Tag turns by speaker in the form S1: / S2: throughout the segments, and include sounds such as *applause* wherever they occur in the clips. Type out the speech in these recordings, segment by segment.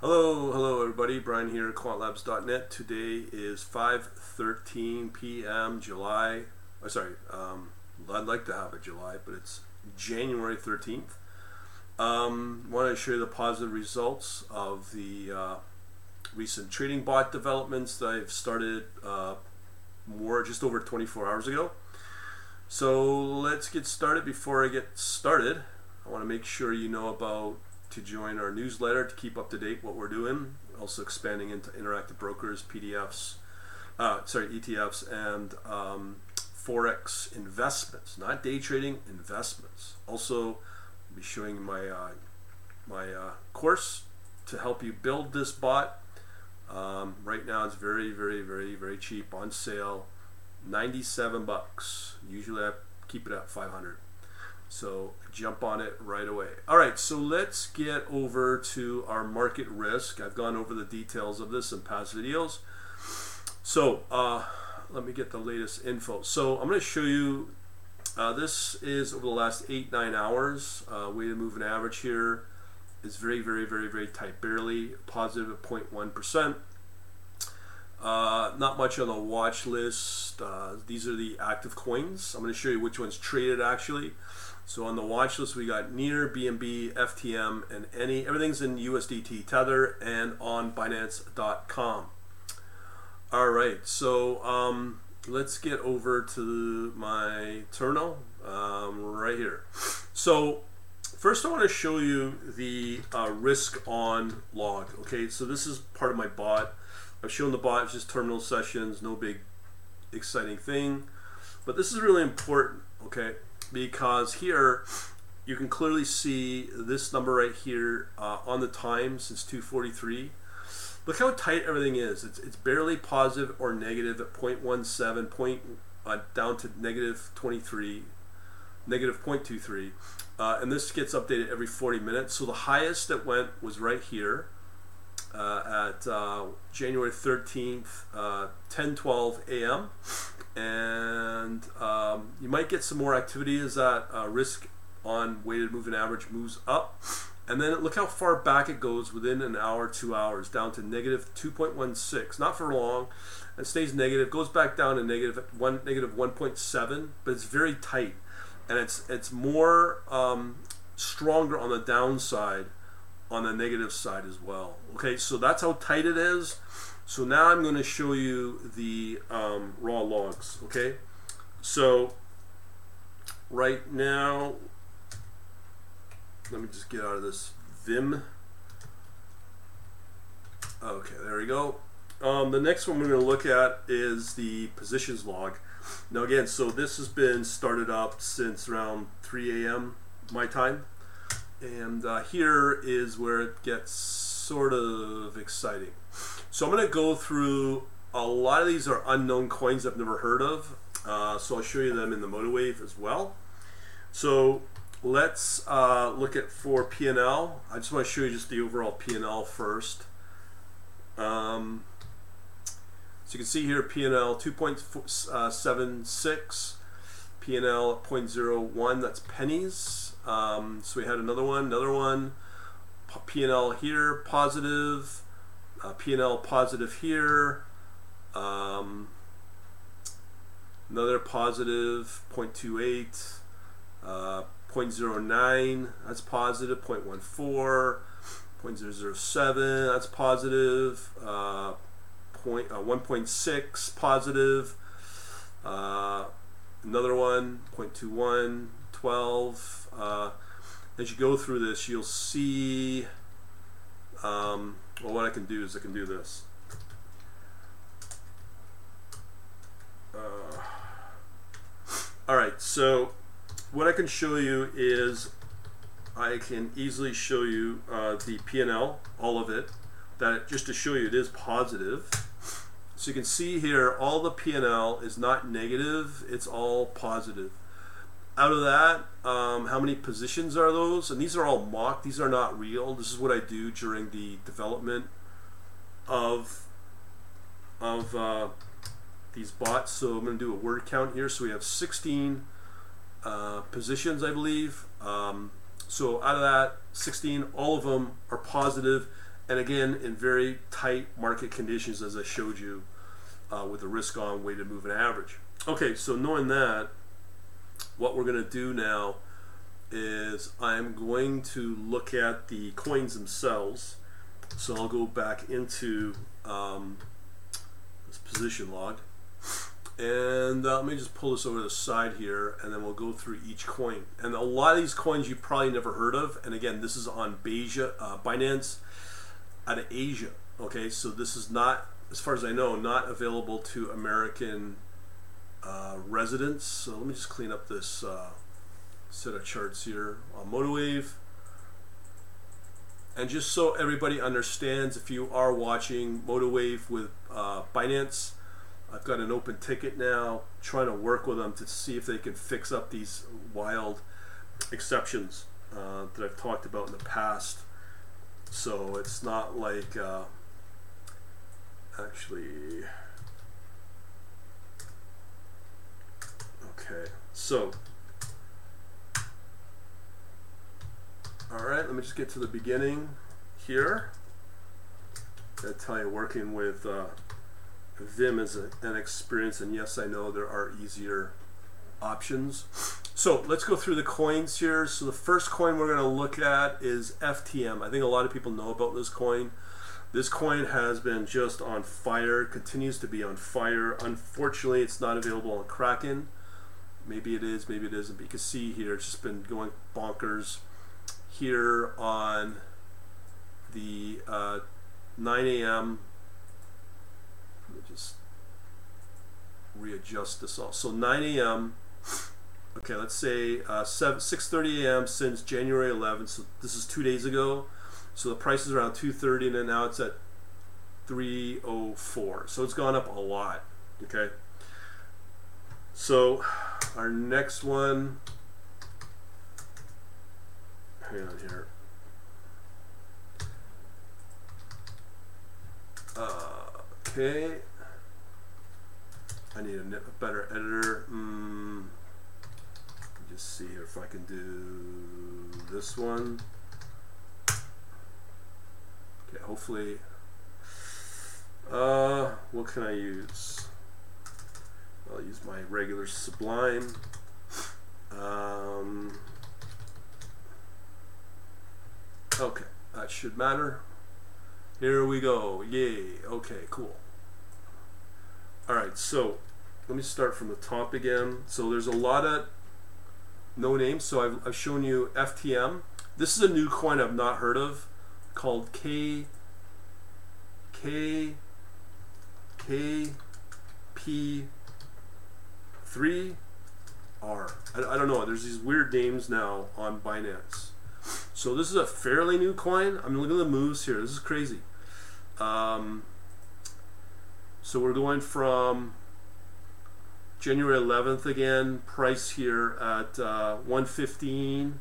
S1: Hello, hello everybody. Brian here, at quantlabs.net. Today is 5:13 p.m. July. Oh, sorry, um, I'd like to have it July, but it's January 13th. Um, want to share the positive results of the uh, recent trading bot developments that I've started uh, more just over 24 hours ago. So let's get started. Before I get started, I want to make sure you know about to join our newsletter to keep up to date what we're doing. Also expanding into interactive brokers, PDFs, uh, sorry, ETFs, and um, forex investments, not day trading investments. Also, I'll be showing my uh, my uh, course to help you build this bot. Um, right now, it's very, very, very, very cheap on sale, ninety-seven bucks. Usually, I keep it at five hundred. So jump on it right away. All right, so let's get over to our market risk. I've gone over the details of this in past videos. So uh, let me get the latest info. So I'm going to show you, uh, this is over the last eight, nine hours. Uh, weighted moving average here is very, very, very, very tight, barely positive at 0.1%. Uh, not much on the watch list. Uh, these are the active coins. I'm going to show you which ones traded actually. So on the watch list, we got Near, BNB, FTM, and any everything's in USDT Tether and on Binance.com. All right, so um, let's get over to my terminal um, right here. So first, I want to show you the uh, risk on log. Okay, so this is part of my bot. I've shown the bot, it's just terminal sessions, no big exciting thing. But this is really important, okay? Because here you can clearly see this number right here uh, on the time since 243. Look how tight everything is. It's, it's barely positive or negative at 0.17, point, uh, down to negative 23, negative 0.23. Uh, and this gets updated every 40 minutes. So the highest that went was right here uh, at uh, January 13th, uh, 10:12 a.m. And um, you might get some more activity as that uh, risk on weighted moving average moves up. And then look how far back it goes within an hour, two hours, down to negative 2.16. Not for long. It stays negative, goes back down to negative one, negative 1.7, but it's very tight, and it's it's more um, stronger on the downside on the negative side as well. Okay, so that's how tight it is. So now I'm going to show you the um, raw logs. Okay, so right now, let me just get out of this Vim. Okay, there we go. Um, the next one we're going to look at is the positions log. Now again, so this has been started up since around 3 a.m. my time. And uh, here is where it gets sort of exciting. So I'm going to go through a lot of these are unknown coins I've never heard of. Uh, so I'll show you them in the MotiveWave as well. So let's uh, look at for P&L. I just want to show you just the overall P&L first. Um, so you can see here P&L 2.76, P&L 0.01, that's pennies. Um, so we had another one, another one, P&L here, positive, uh, P&L positive here, um, another positive, 0.28, uh, 0.09, that's positive, 0.14, 0.007, that's positive, uh, point, uh, 1.6 positive, uh, another one, 0.21, 12, uh, as you go through this, you'll see. Um, well, what I can do is I can do this. Uh, all right, so what I can show you is I can easily show you uh, the P&L, all of it, that just to show you it is positive. So you can see here all the P&L is not negative, it's all positive out of that, um, how many positions are those? And these are all mock. These are not real. This is what I do during the development of of uh, these bots. So I'm going to do a word count here. So we have 16 uh, positions, I believe. Um, so out of that 16, all of them are positive, and again, in very tight market conditions, as I showed you, uh, with the risk on weighted moving average. Okay, so knowing that, what we're going to do now is I'm going to look at the coins themselves. So I'll go back into um, this position log. And uh, let me just pull this over to the side here, and then we'll go through each coin. And a lot of these coins you probably never heard of. And again, this is on Beja, uh, Binance out of Asia. Okay, so this is not, as far as I know, not available to American uh, residents. So let me just clean up this uh, set of charts here on MotiveWave. And just so everybody understands, if you are watching MotiveWave with uh, Binance, I've got an open ticket now, trying to work with them to see if they can fix up these wild exceptions uh, that I've talked about in the past. So it's not like uh, actually. Okay, so all right, let me just get to the beginning here. I tell you, working with uh, Vim is a, an experience, and yes, I know there are easier options. So let's go through the coins here. So the first coin we're going to look at is FTM. I think a lot of people know about this coin. This coin has been just on fire, continues to be on fire. Unfortunately, it's not available on Kraken. Maybe it is, maybe it isn't. But you can see here, it's just been going bonkers here on the uh, 9 a.m. Let me just readjust this all. So 9 a.m. Okay, let's say uh, 7, 6:30 a.m. since January 11th. So this is two days ago. So the price is around 2:30, and then now it's at 304. So it's gone up a lot. Okay. So our next one. Hang on here. Uh, okay. I need a, a better editor. Mm, just see here if I can do this one. Okay, hopefully. Uh, what can I use? I'll use my regular Sublime. Um, okay, that should matter. Here we go. Yay. Okay, cool. Alright, so let me start from the top again. So there's a lot of no names. So I've, I've shown you FTM. This is a new coin I've not heard of called K K K P 3 R. I, I don't know. There's these weird names now on Binance. So this is a fairly new coin. I mean, looking at the moves here. This is crazy. Um, so we're going from January 11th again. Price here at uh, 115.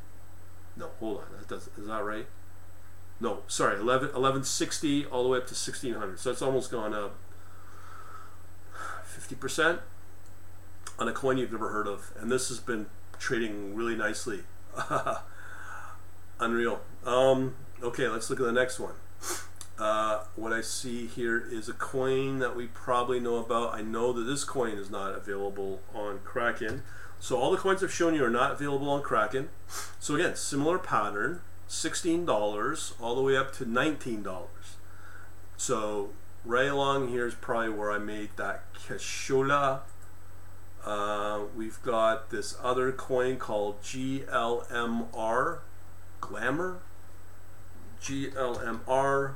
S1: No, hold on. That does, is that right? No, sorry. 11, 1160 all the way up to 1600. So it's almost gone up 50% on a coin you've never heard of. And this has been trading really nicely. *laughs* Unreal. Um, okay, let's look at the next one. Uh, what I see here is a coin that we probably know about. I know that this coin is not available on Kraken. So all the coins I've shown you are not available on Kraken. So again, similar pattern, $16 all the way up to $19. So right along here is probably where I made that Cashola. Uh, we've got this other coin called GLMR, Glamour, GLMR,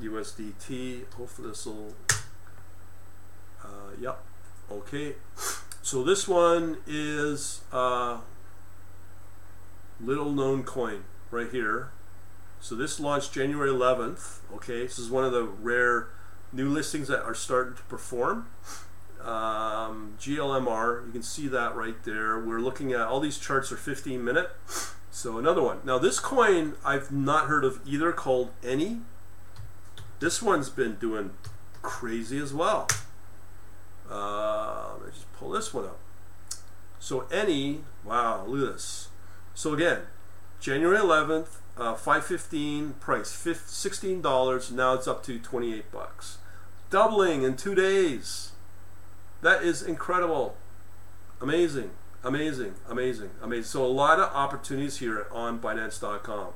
S1: USDT. Hopefully this will, uh, yep, okay. So this one is a little known coin right here. So this launched January 11th. Okay, this is one of the rare new listings that are starting to perform. Um, GLMR, you can see that right there. We're looking at all these charts are 15 minute. So another one. Now this coin I've not heard of either called Any. This one's been doing crazy as well. Uh, let me just pull this one up. So Any, wow, look at this. So again, January 11th, uh, 515 price, fif- $16. Now it's up to 28 bucks. Doubling in two days. That is incredible. Amazing, amazing, amazing, amazing. So a lot of opportunities here on Binance.com.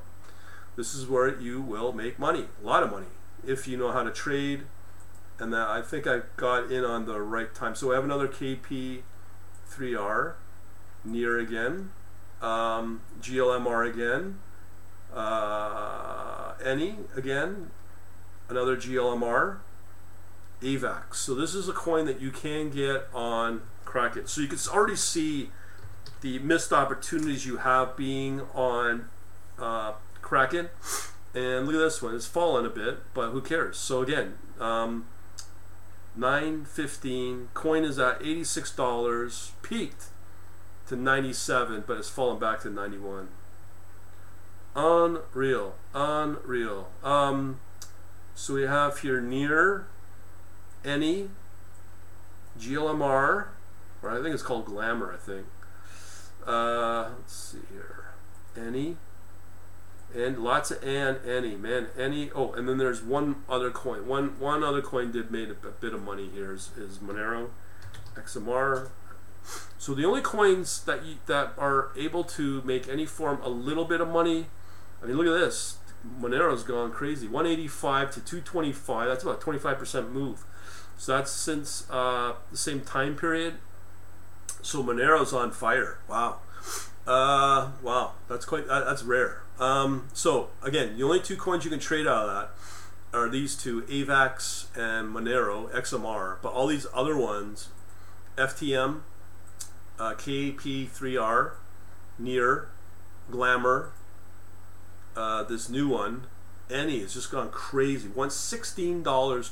S1: This is where you will make money, a lot of money, if you know how to trade. And that I think I got in on the right time. So I have another KP3R near again, um, GLMR again, uh, any again, another GLMR, AVAX. So this is a coin that you can get on Kraken. So you can already see the missed opportunities you have being on uh, Kraken. And look at this one; it's fallen a bit, but who cares? So again, um, nine fifteen. Coin is at eighty six dollars. Peaked to ninety seven, but it's fallen back to ninety one. Unreal, unreal. Um, so we have here near any GLMR, or I think it's called Glamour. I think. Uh, let's see here. Any and lots of and any man any oh and then there's one other coin one one other coin did made a, a bit of money here is, is monero xmr so the only coins that you, that are able to make any form a little bit of money i mean look at this monero's gone crazy. 185 to 225 that's about 25% move. So that's since uh, the same time period. So monero's on fire. Wow. Uh, wow. That's quite that, that's rare. Um, so again, the only two coins you can trade out of that are these two, AVAX and Monero XMR. But all these other ones, FTM, uh, KP3R, Near, Glamour, uh, this new one, Any has just gone crazy. Won sixteen dollars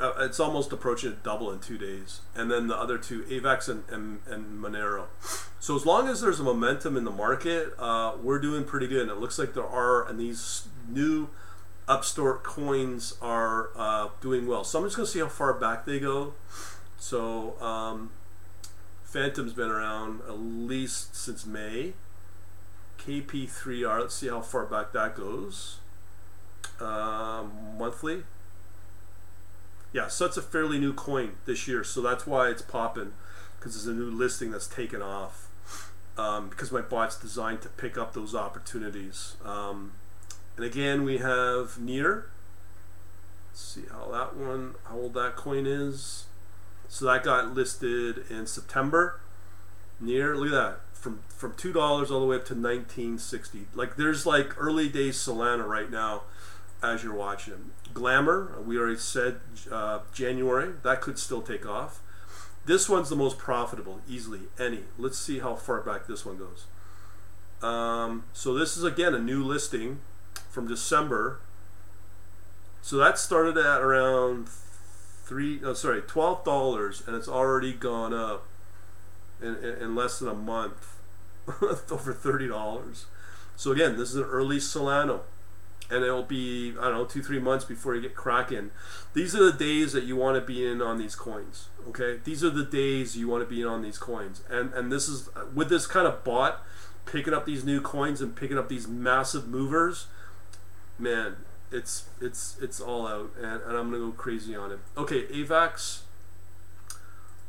S1: uh, it's almost approaching a double in two days. And then the other two, AVAX and, and, and Monero. So as long as there's a momentum in the market, uh, we're doing pretty good. And it looks like there are, and these new upstart coins are uh, doing well. So I'm just going to see how far back they go. So um, Fantom's been around at least since May. KP3R, let's see how far back that goes. Um, monthly. Yeah, so it's a fairly new coin this year, so that's why it's popping because it's a new listing that's taken off. Um, because my bot's designed to pick up those opportunities. Um, and again, we have near. Let's see how that one, how old that coin is. So that got listed in September. Near, look at that, from from two dollars all the way up to nineteen sixty. Like there's like early days Solana right now, as you're watching them. Glamour, we already said uh, January, that could still take off. This one's the most profitable, easily, any. Let's see how far back this one goes. Um, so this is again a new listing from December. So that started at around three, oh, sorry, twelve dollars, and it's already gone up in, in, less than a month, *laughs* over thirty dollars. So again, this is an early Solana and it'll be I don't know two three months before you get Kraken. These are the days that you want to be in on these coins. Okay, these are the days you want to be in on these coins, and and this is with this kind of bot picking up these new coins and picking up these massive movers. Man, it's it's it's all out, and, and I'm gonna go crazy on it. Okay, AVAX.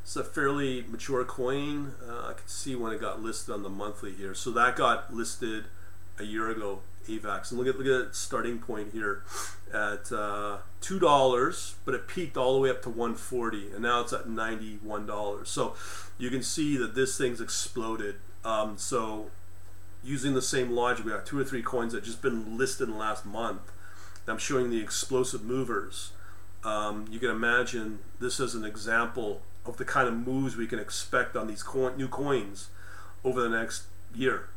S1: It's a fairly mature coin. Uh, I can see when it got listed on the monthly here. So that got listed a year ago AVAX. And look at look at that starting point here at uh, two dollars, but it peaked all the way up to 140, and now it's at 91 dollars. So you can see that this thing's exploded. Um, so using the same logic, we got two or three coins that just been listed in the last month. I'm showing the explosive movers. Um, you can imagine this as an example of the kind of moves we can expect on these coin, new coins over the next year.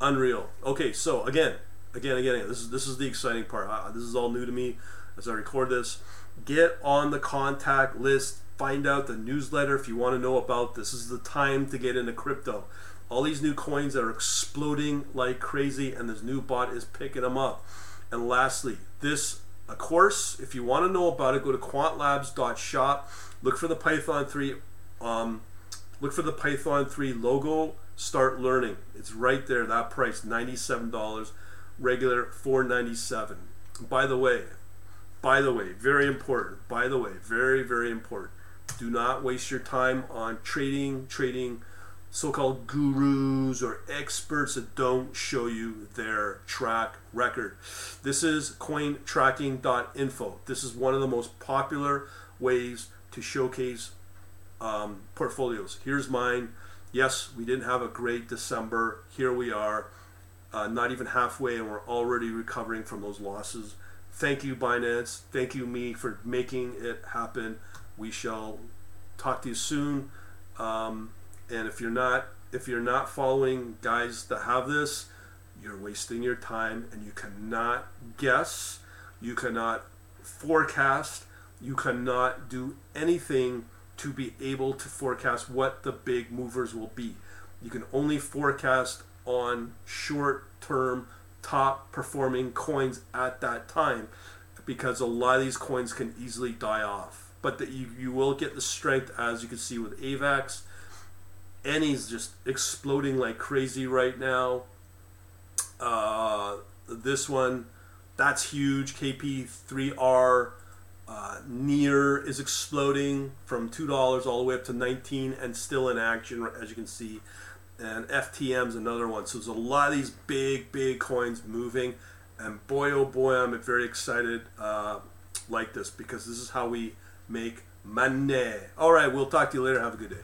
S1: Unreal. Okay, so again, again, again, again, this is this is the exciting part. This is all new to me as I record this. Get on the contact list. Find out the newsletter if you want to know about this. Is the time to get into crypto. All these new coins that are exploding like crazy, and this new bot is picking them up. And lastly, this a course. If you want to know about it, go to quantlabs.shop. Look for the Python 3. Um, look for the Python 3 logo Start learning. It's right there. That price, ninety-seven dollars. Regular, four ninety-seven. By the way, by the way, very important. By the way, very very important. Do not waste your time on trading, trading so-called gurus or experts that don't show you their track record. This is cointracking.info. This is one of the most popular ways to showcase um, portfolios. Here's mine. Yes, we didn't have a great December. Here we are, uh, not even halfway, and we're already recovering from those losses. Thank you, Binance. Thank you, me, for making it happen. We shall talk to you soon. Um, and if you're not if you're not following guys that have this, you're wasting your time and you cannot guess, you cannot forecast, you cannot do anything to be able to forecast what the big movers will be. You can only forecast on short term top performing coins at that time because a lot of these coins can easily die off. But that you, you will get the strength as you can see with AVAX Annie's just exploding like crazy right now. Uh, this one, that's huge. KP3R uh, near is exploding from two dollars all the way up to 19 and still in action as you can see. And FTM's another one. So there's a lot of these big, big coins moving. And boy, oh boy, I'm very excited uh, like this because this is how we make money. All right, we'll talk to you later. Have a good day.